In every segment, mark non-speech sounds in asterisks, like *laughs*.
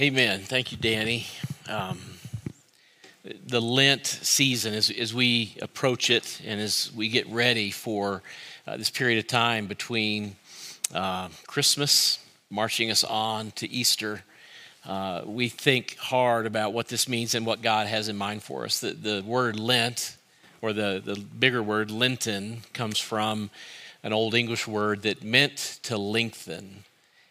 Amen. Thank you, Danny. Um, the Lent season, as, as we approach it and as we get ready for uh, this period of time between uh, Christmas, marching us on to Easter, uh, we think hard about what this means and what God has in mind for us. The, the word Lent, or the, the bigger word Lenten, comes from an old English word that meant to lengthen.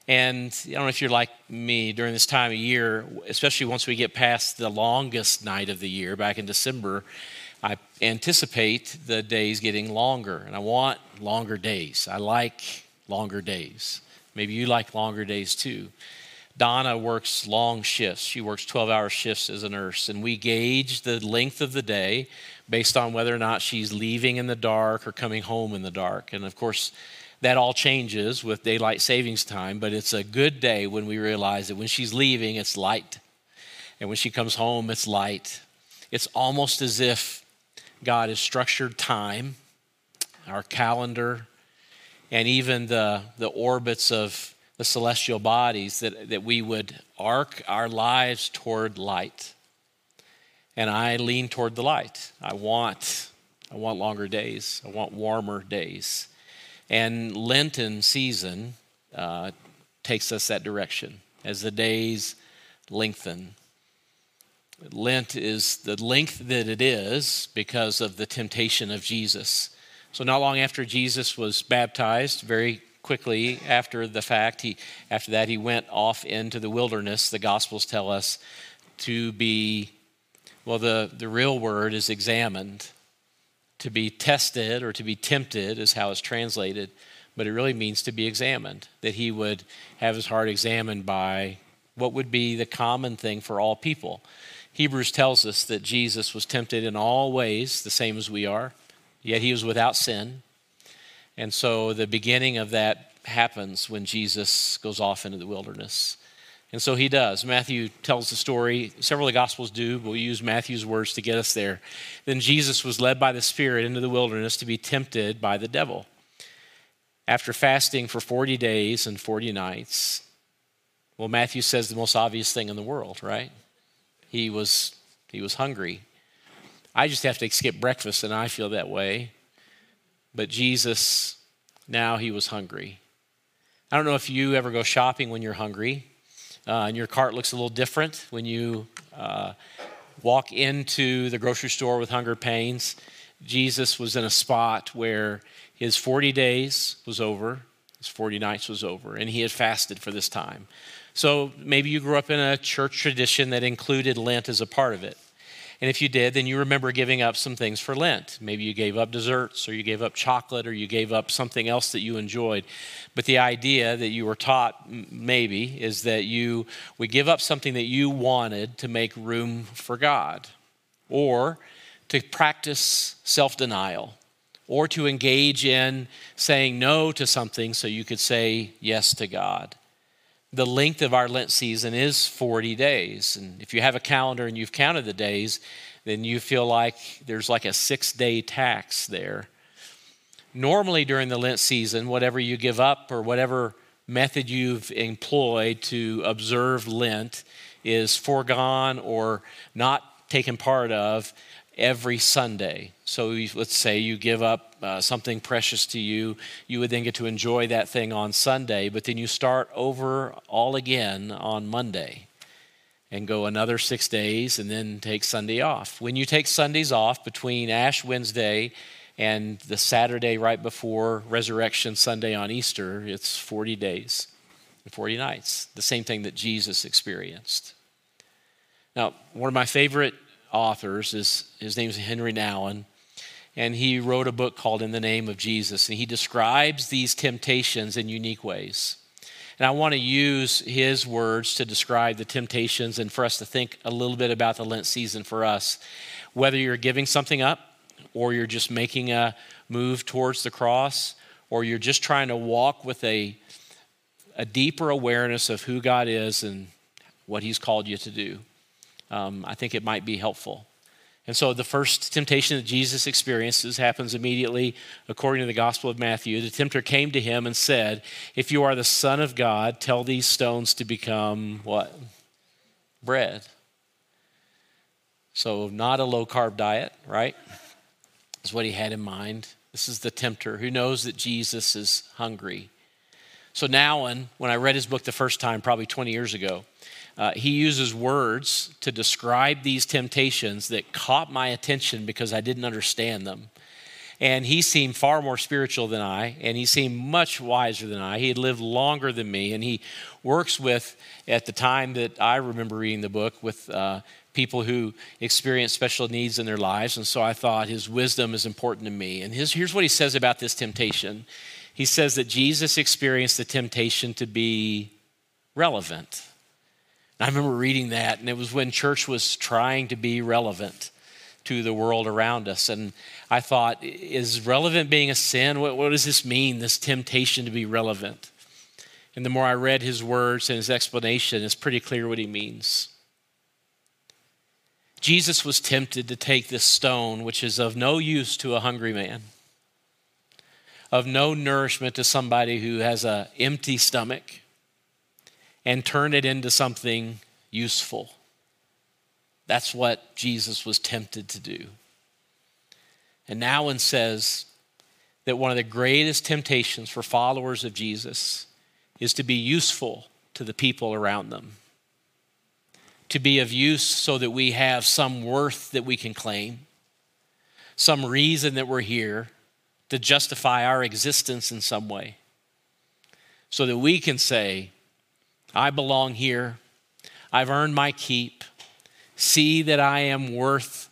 And I don't know if you're like me during this time of year, especially once we get past the longest night of the year back in December, I anticipate the days getting longer. And I want longer days. I like longer days. Maybe you like longer days too. Donna works long shifts. She works 12 hour shifts as a nurse. And we gauge the length of the day based on whether or not she's leaving in the dark or coming home in the dark. And of course, that all changes with daylight savings time, but it's a good day when we realize that when she's leaving, it's light. And when she comes home, it's light. It's almost as if God has structured time, our calendar, and even the, the orbits of the celestial bodies that, that we would arc our lives toward light. And I lean toward the light. I want, I want longer days. I want warmer days. And Lenten season uh, takes us that direction as the days lengthen. Lent is the length that it is because of the temptation of Jesus. So, not long after Jesus was baptized, very quickly after the fact, he, after that, he went off into the wilderness, the Gospels tell us, to be, well, the, the real word is examined to be tested or to be tempted, is how it's translated, but it really means to be examined. That he would have his heart examined by what would be the common thing for all people. Hebrews tells us that Jesus was tempted in all ways, the same as we are, yet he was without sin. And so the beginning of that happens when Jesus goes off into the wilderness. And so he does. Matthew tells the story. Several of the Gospels do, but we use Matthew's words to get us there. Then Jesus was led by the Spirit into the wilderness to be tempted by the devil. After fasting for 40 days and 40 nights, well, Matthew says the most obvious thing in the world, right? He was, he was hungry. I just have to skip breakfast, and I feel that way. But Jesus, now he was hungry. I don't know if you ever go shopping when you're hungry uh, and your cart looks a little different when you uh, walk into the grocery store with hunger pains. Jesus was in a spot where his 40 days was over, his 40 nights was over, and he had fasted for this time. So maybe you grew up in a church tradition that included Lent as a part of it. And if you did, then you remember giving up some things for Lent. Maybe you gave up desserts, or you gave up chocolate, or you gave up something else that you enjoyed. But the idea that you were taught, maybe, is that you would give up something that you wanted to make room for God, or to practice self denial, or to engage in saying no to something so you could say yes to God the length of our Lent season is 40 days. And if you have a calendar and you've counted the days, then you feel like there's like a six day tax there. Normally, during the Lent season, whatever you give up or whatever method you've employed to observe Lent is foregone or not taken part of every Sunday. So let's say you give up uh, something precious to you, you would then get to enjoy that thing on Sunday, but then you start over all again on Monday and go another six days and then take Sunday off. When you take Sundays off between Ash Wednesday and the Saturday right before Resurrection Sunday on Easter, it's 40 days and 40 nights, the same thing that Jesus experienced. Now, one of my favorite authors. Is, his name is Henry Nouwen. And he wrote a book called In the Name of Jesus. And he describes these temptations in unique ways. And I want to use his words to describe the temptations and for us to think a little bit about the Lent season for us. Whether you're giving something up, or you're just making a move towards the cross, or you're just trying to walk with a, a deeper awareness of who God is and what He's called you to do um, I think it might be helpful. And so the first temptation that Jesus experiences happens immediately according to the Gospel of Matthew. The tempter came to him and said, If you are the Son of God, tell these stones to become what? bread. So, not a low carb diet, right? Is what he had in mind. This is the tempter who knows that Jesus is hungry. So, now, when I read his book the first time, probably 20 years ago, uh, he uses words to describe these temptations that caught my attention because I didn't understand them. And he seemed far more spiritual than I, and he seemed much wiser than I. He had lived longer than me, and he works with, at the time that I remember reading the book, with uh, people who experience special needs in their lives. And so I thought his wisdom is important to me. And his, here's what he says about this temptation he says that Jesus experienced the temptation to be relevant. I remember reading that, and it was when church was trying to be relevant to the world around us. And I thought, is relevant being a sin? What, what, does this mean, this temptation to be relevant? And the more I read his words and his explanation, it's pretty clear what he means. Jesus was tempted to take this stone, which is of no use to a hungry man, of no nourishment to somebody who has an empty stomach, and turn it into something useful. That's what Jesus was tempted to do. And Nouwen says that one of the greatest temptations for followers of Jesus is to be useful to the people around them, to be of use so that we have some worth that we can claim, some reason that we're here to justify our existence in some way, so that we can say, I belong here, I've earned my keep, see that I am worth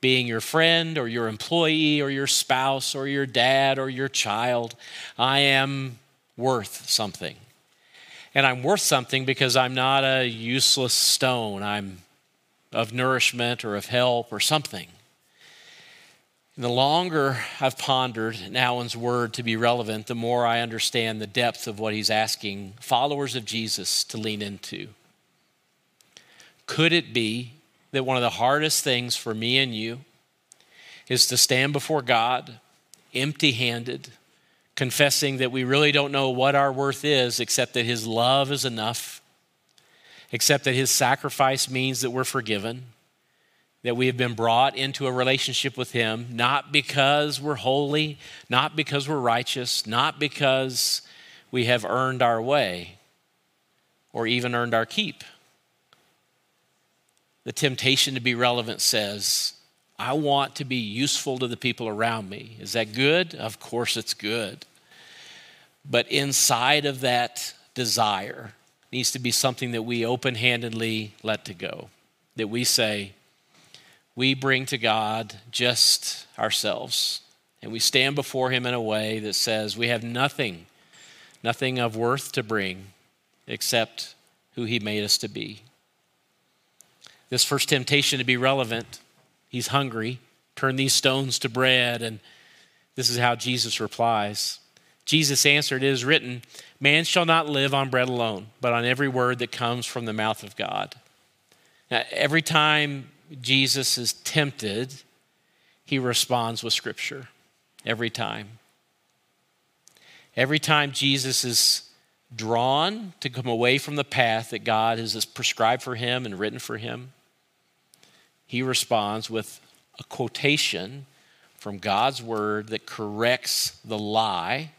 being your friend or your employee or your spouse or your dad or your child. I am worth something. And I'm worth something because I'm not a useless stone. I'm of nourishment or of help or something. And the longer I've pondered Nouwen's word to be relevant, the more I understand the depth of what he's asking followers of Jesus to lean into. Could it be that one of the hardest things for me and you is to stand before God empty handed, confessing that we really don't know what our worth is except that His love is enough, except that His sacrifice means that we're forgiven, that we have been brought into a relationship with Him, not because we're holy, not because we're righteous, not because we have earned our way or even earned our keep the temptation to be relevant says, I want to be useful to the people around me. Is that good? Of course, it's good. But inside of that desire needs to be something that we open handedly let to go. That we say, we bring to God just ourselves. And we stand before Him in a way that says we have nothing, nothing of worth to bring except who He made us to be. This first temptation to be relevant, he's hungry. Turn these stones to bread. And this is how Jesus replies. Jesus answered, It is written, Man shall not live on bread alone, but on every word that comes from the mouth of God. Now, every time Jesus is tempted, he responds with Scripture. Every time. Every time Jesus is drawn to come away from the path that God has prescribed for him and written for him, he responds with a quotation from God's word that corrects the lie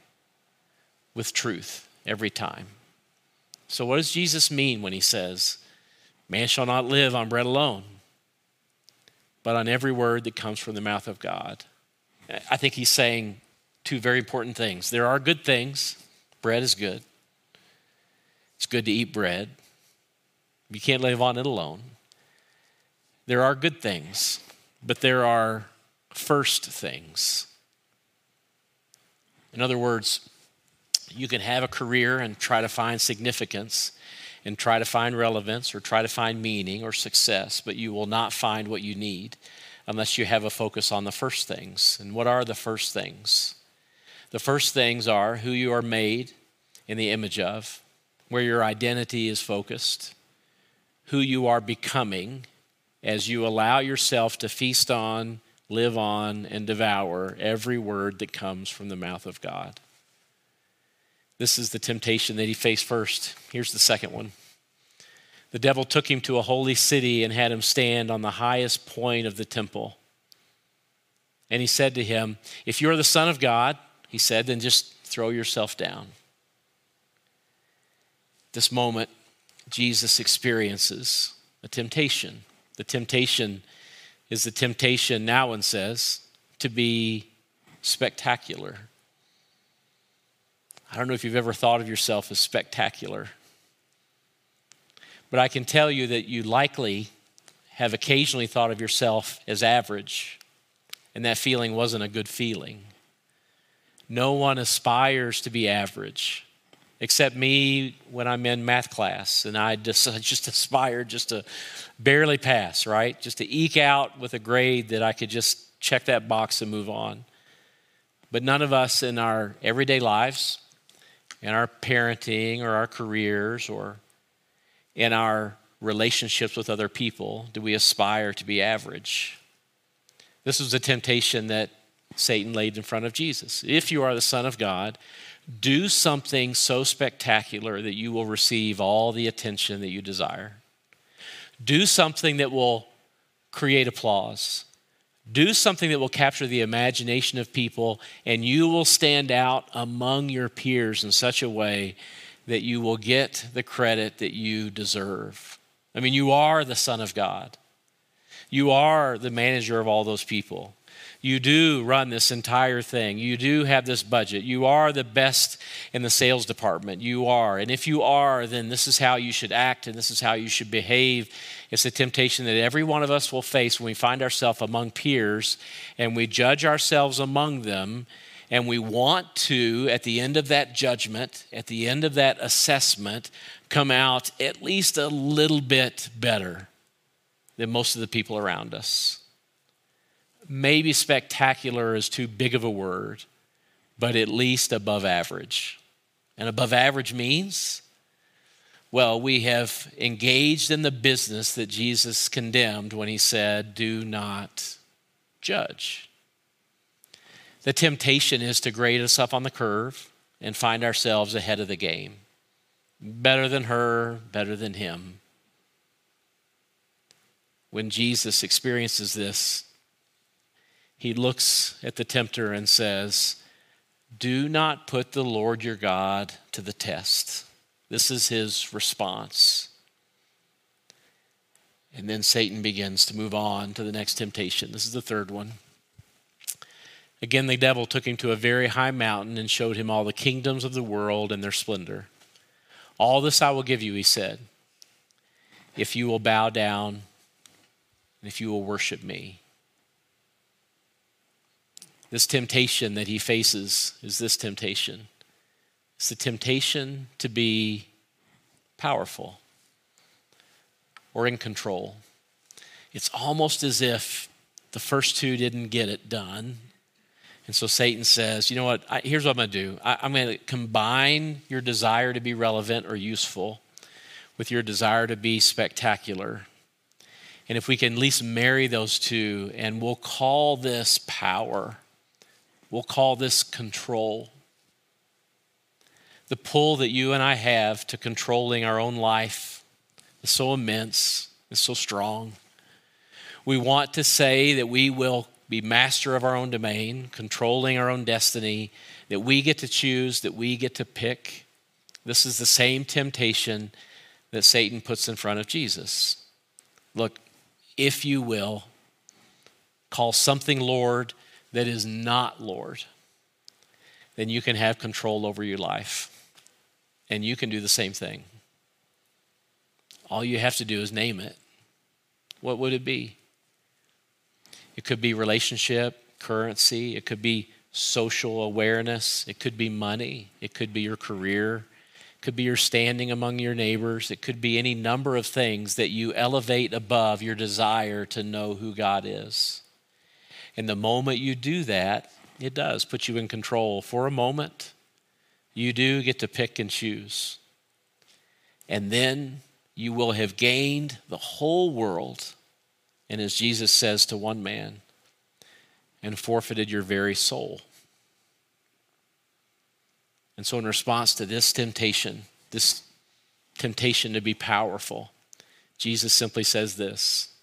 with truth every time. So, what does Jesus mean when he says, Man shall not live on bread alone, but on every word that comes from the mouth of God? I think he's saying two very important things. There are good things, bread is good. It's good to eat bread. You can't live on it alone. There are good things, but there are first things. In other words, you can have a career and try to find significance and try to find relevance or try to find meaning or success, but you will not find what you need unless you have a focus on the first things. And what are the first things? The first things are who you are made in the image of, where your identity is focused, who you are becoming, as you allow yourself to feast on, live on, and devour every word that comes from the mouth of God. This is the temptation that he faced first. Here's the second one the devil took him to a holy city and had him stand on the highest point of the temple. And he said to him, If you're the Son of God, he said, then just throw yourself down. This moment, Jesus experiences a temptation. The temptation is the temptation, Nouwen says, to be spectacular. I don't know if you've ever thought of yourself as spectacular, but I can tell you that you likely have occasionally thought of yourself as average, and that feeling wasn't a good feeling. No one aspires to be average except me when I'm in math class, and I just, *laughs* I just aspired just to barely pass, right? Just to eke out with a grade that I could just check that box and move on. But none of us in our everyday lives, in our parenting or our careers or in our relationships with other people, do we aspire to be average. This was a temptation that Satan laid in front of Jesus. If you are the Son of God, do something so spectacular that you will receive all the attention that you desire. Do something that will create applause. Do something that will capture the imagination of people, and you will stand out among your peers in such a way that you will get the credit that you deserve. I mean, you are the Son of God, you are the manager of all those people. You do run this entire thing. You do have this budget. You are the best in the sales department. You are. And if you are, then this is how you should act and this is how you should behave. It's a temptation that every one of us will face when we find ourselves among peers and we judge ourselves among them. And we want to, at the end of that judgment, at the end of that assessment, come out at least a little bit better than most of the people around us maybe spectacular is too big of a word, but at least above average. And above average means, well, we have engaged in the business that Jesus condemned when he said, do not judge. The temptation is to grade us up on the curve and find ourselves ahead of the game. Better than her, better than him. When Jesus experiences this, he looks at the tempter and says, Do not put the Lord your God to the test. This is his response. And then Satan begins to move on to the next temptation. This is the third one. Again, the devil took him to a very high mountain and showed him all the kingdoms of the world and their splendor. All this I will give you, he said, if you will bow down and if you will worship me. This temptation that he faces is this temptation it's the temptation to be powerful or in control. It's almost as if the first two didn't get it done. And so Satan says, you know what? I, here's what I'm going to do I, I'm going to combine your desire to be relevant or useful with your desire to be spectacular. And if we can at least marry those two, and we'll call this power. We'll call this control. The pull that you and I have to controlling our own life is so immense, it's so strong. We want to say that we will be master of our own domain, controlling our own destiny, that we get to choose, that we get to pick. This is the same temptation that Satan puts in front of Jesus. Look, if you will, call something Lord that is not Lord, then you can have control over your life. And you can do the same thing. All you have to do is name it. What would it be? It could be relationship, currency, it could be social awareness, it could be money, it could be your career, it could be your standing among your neighbors, it could be any number of things that you elevate above your desire to know who God is. And the moment you do that, it does put you in control for a moment. You do get to pick and choose. And then you will have gained the whole world. And as Jesus says to one man, and forfeited your very soul. And so, in response to this temptation, this temptation to be powerful, Jesus simply says this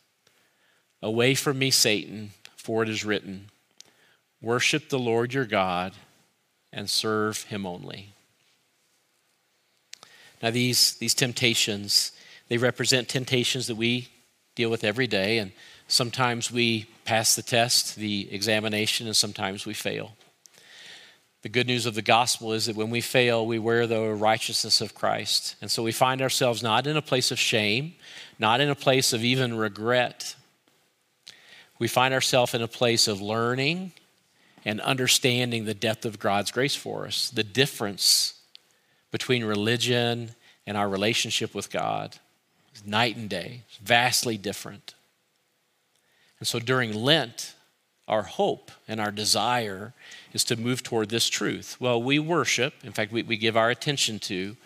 Away from me, Satan, for it is written, Worship the Lord your God and serve him only. Now, these, these temptations, they represent temptations that we deal with every day, and sometimes we pass the test, the examination, and sometimes we fail. The good news of the gospel is that when we fail, we wear the righteousness of Christ. And so we find ourselves not in a place of shame, not in a place of even regret. We find ourselves in a place of learning and understanding the depth of God's grace for us, the difference between religion and our relationship with God. is night and day, vastly different. And so during Lent, our hope and our desire is to move toward this truth. Well, we worship, in fact, we, we give our attention to,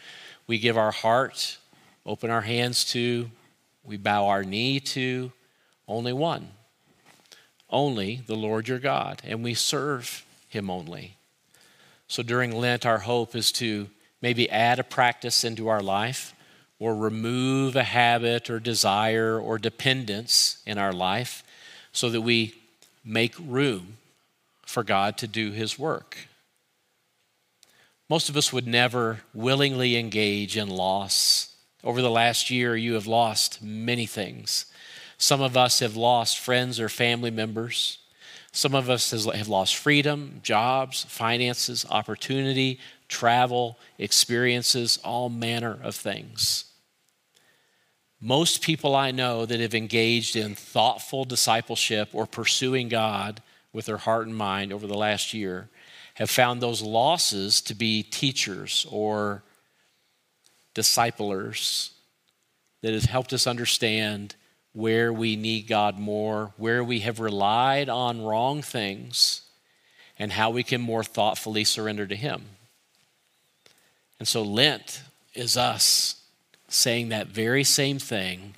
we give our heart, open our hands to, we bow our knee to only one, only the Lord your God, and we serve him only. So during Lent, our hope is to maybe add a practice into our life or remove a habit or desire or dependence in our life so that we make room for God to do his work. Most of us would never willingly engage in loss. Over the last year, you have lost many things. Some of us have lost friends or family members. Some of us have lost freedom, jobs, finances, opportunity, travel, experiences, all manner of things. Most people I know that have engaged in thoughtful discipleship or pursuing God with their heart and mind over the last year have found those losses to be teachers or disciplers that have helped us understand where we need God more, where we have relied on wrong things, and how we can more thoughtfully surrender to Him. And so Lent is us saying that very same thing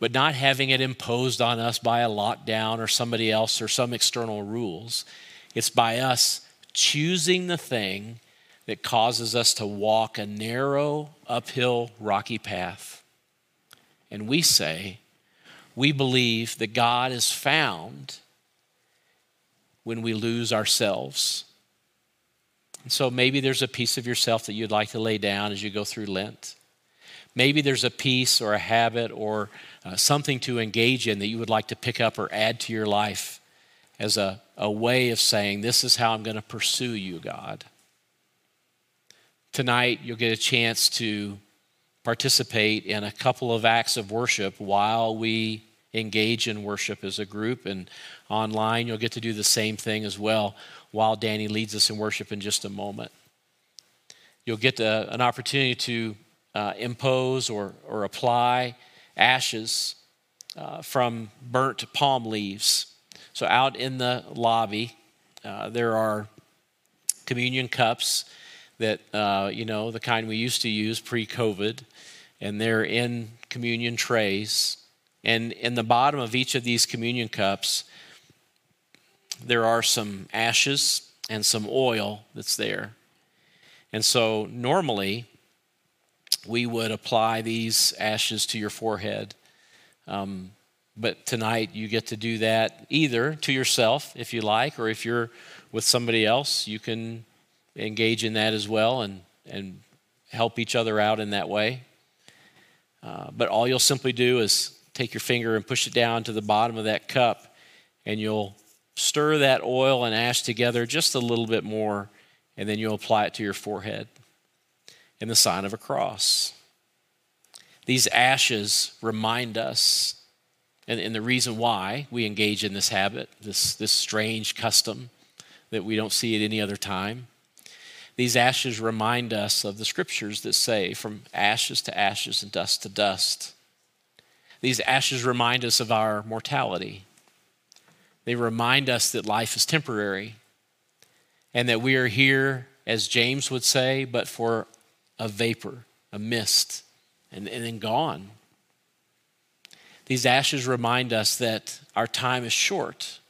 but not having it imposed on us by a lockdown or somebody else or some external rules. It's by us choosing the thing that causes us to walk a narrow, uphill, rocky path. And we say, we believe that God is found when we lose ourselves. And so maybe there's a piece of yourself that you'd like to lay down as you go through Lent. Maybe there's a piece or a habit or uh, something to engage in that you would like to pick up or add to your life as a, a way of saying, This is how I'm going to pursue you, God. Tonight, you'll get a chance to participate in a couple of acts of worship while we engage in worship as a group. And online, you'll get to do the same thing as well while Danny leads us in worship in just a moment. You'll get to, an opportunity to uh, impose or, or apply ashes uh, from burnt palm leaves. So, out in the lobby, uh, there are communion cups that, uh, you know, the kind we used to use pre COVID, and they're in communion trays. And in the bottom of each of these communion cups, there are some ashes and some oil that's there. And so, normally, we would apply these ashes to your forehead. Um, but tonight you get to do that either to yourself if you like, or if you're with somebody else, you can engage in that as well and, and help each other out in that way. Uh, but all you'll simply do is take your finger and push it down to the bottom of that cup, and you'll stir that oil and ash together just a little bit more, and then you'll apply it to your forehead in the sign of a cross. These ashes remind us, and, and the reason why we engage in this habit, this, this strange custom that we don't see at any other time. These ashes remind us of the scriptures that say, from ashes to ashes and dust to dust. These ashes remind us of our mortality. They remind us that life is temporary and that we are here, as James would say, but for a vapor, a mist, and, and then gone. These ashes remind us that our time is short.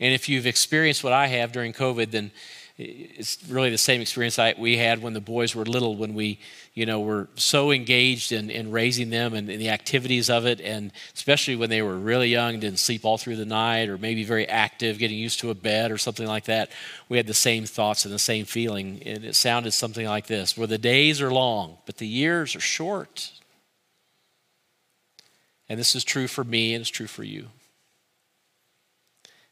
And if you've experienced what I have during COVID, then it's really the same experience I, we had when the boys were little, when we, you know, were so engaged in, in raising them and, and the activities of it, and especially when they were really young, didn't sleep all through the night, or maybe very active, getting used to a bed or something like that. We had the same thoughts and the same feeling, and it sounded something like this: "Where the days are long, but the years are short." And this is true for me, and it's true for you.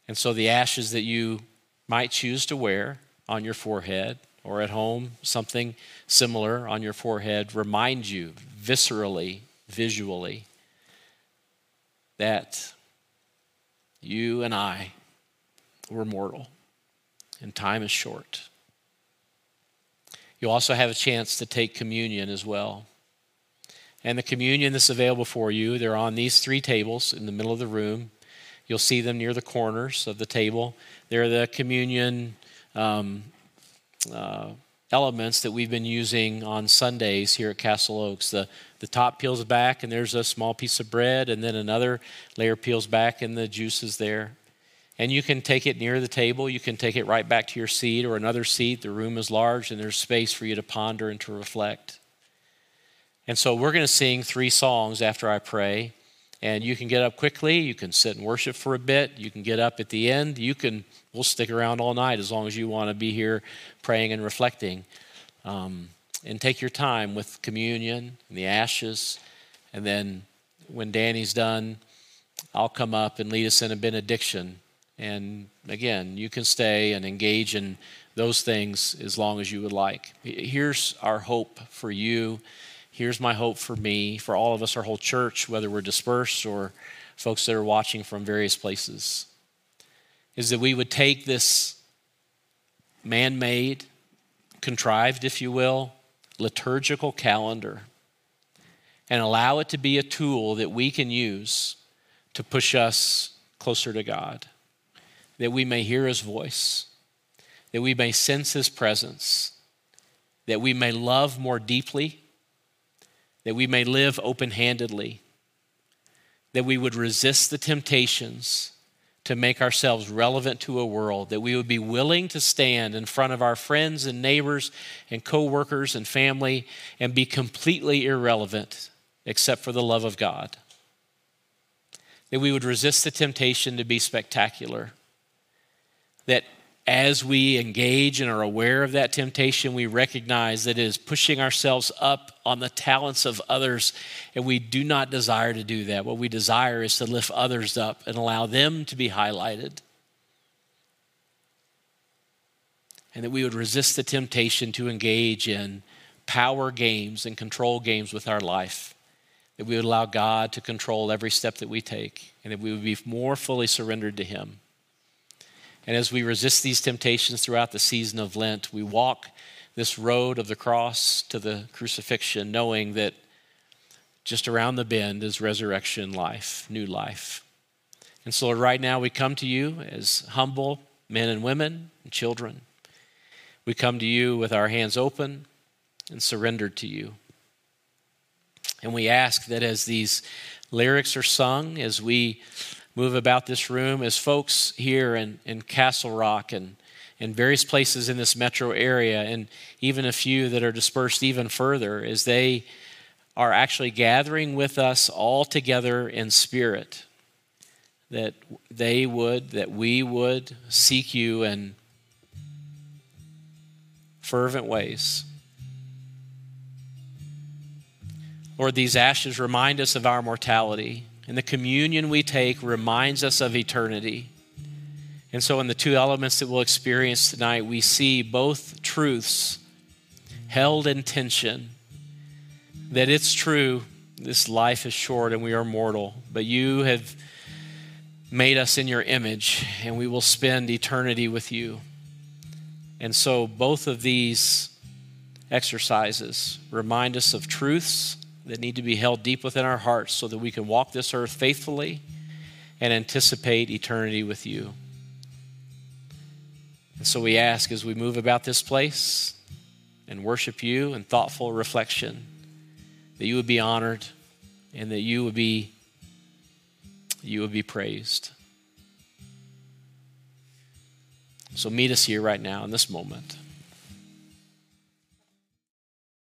And so the ashes that you might choose to wear on your forehead or at home, something similar on your forehead, remind you viscerally, visually, that you and I were mortal and time is short. You also have a chance to take communion as well. And the communion that's available for you, they're on these three tables in the middle of the room. You'll see them near the corners of the table. They're the communion um, uh, elements that we've been using on Sundays here at Castle Oaks. The, the top peels back, and there's a small piece of bread, and then another layer peels back, and the juice is there. And you can take it near the table. You can take it right back to your seat or another seat. The room is large, and there's space for you to ponder and to reflect. And so we're going to sing three songs after I pray. And you can get up quickly. You can sit and worship for a bit. You can get up at the end. You can, we'll stick around all night as long as you want to be here praying and reflecting. Um, and take your time with communion and the ashes. And then when Danny's done, I'll come up and lead us in a benediction. And again, you can stay and engage in those things as long as you would like. Here's our hope for you here's my hope for me, for all of us, our whole church, whether we're dispersed or folks that are watching from various places, is that we would take this man made, contrived, if you will, liturgical calendar and allow it to be a tool that we can use to push us closer to God, that we may hear His voice, that we may sense His presence, that we may love more deeply that we may live open handedly, that we would resist the temptations to make ourselves relevant to a world, that we would be willing to stand in front of our friends and neighbors and coworkers and family and be completely irrelevant except for the love of God. That we would resist the temptation to be spectacular. That as we engage and are aware of that temptation, we recognize that it is pushing ourselves up on the talents of others, and we do not desire to do that. What we desire is to lift others up and allow them to be highlighted. And that we would resist the temptation to engage in power games and control games with our life. That we would allow God to control every step that we take, and that we would be more fully surrendered to Him. And as we resist these temptations throughout the season of Lent, we walk this road of the cross to the crucifixion, knowing that just around the bend is resurrection life, new life. And so, Lord, right now we come to you as humble men and women and children. We come to you with our hands open and surrendered to you. And we ask that as these lyrics are sung, as we move about this room as folks here in, in Castle Rock and in various places in this metro area, and even a few that are dispersed even further, as they are actually gathering with us all together in spirit, that they would, that we would seek you in fervent ways. Lord, these ashes remind us of our mortality and the communion we take reminds us of eternity. And so, in the two elements that we'll experience tonight, we see both truths held in tension that it's true, this life is short and we are mortal, but you have made us in your image, and we will spend eternity with you. And so, both of these exercises remind us of truths that need to be held deep within our hearts so that we can walk this earth faithfully and anticipate eternity with you. And so we ask as we move about this place and worship you in thoughtful reflection that you would be honored and that you would be you would be praised. So meet us here right now in this moment.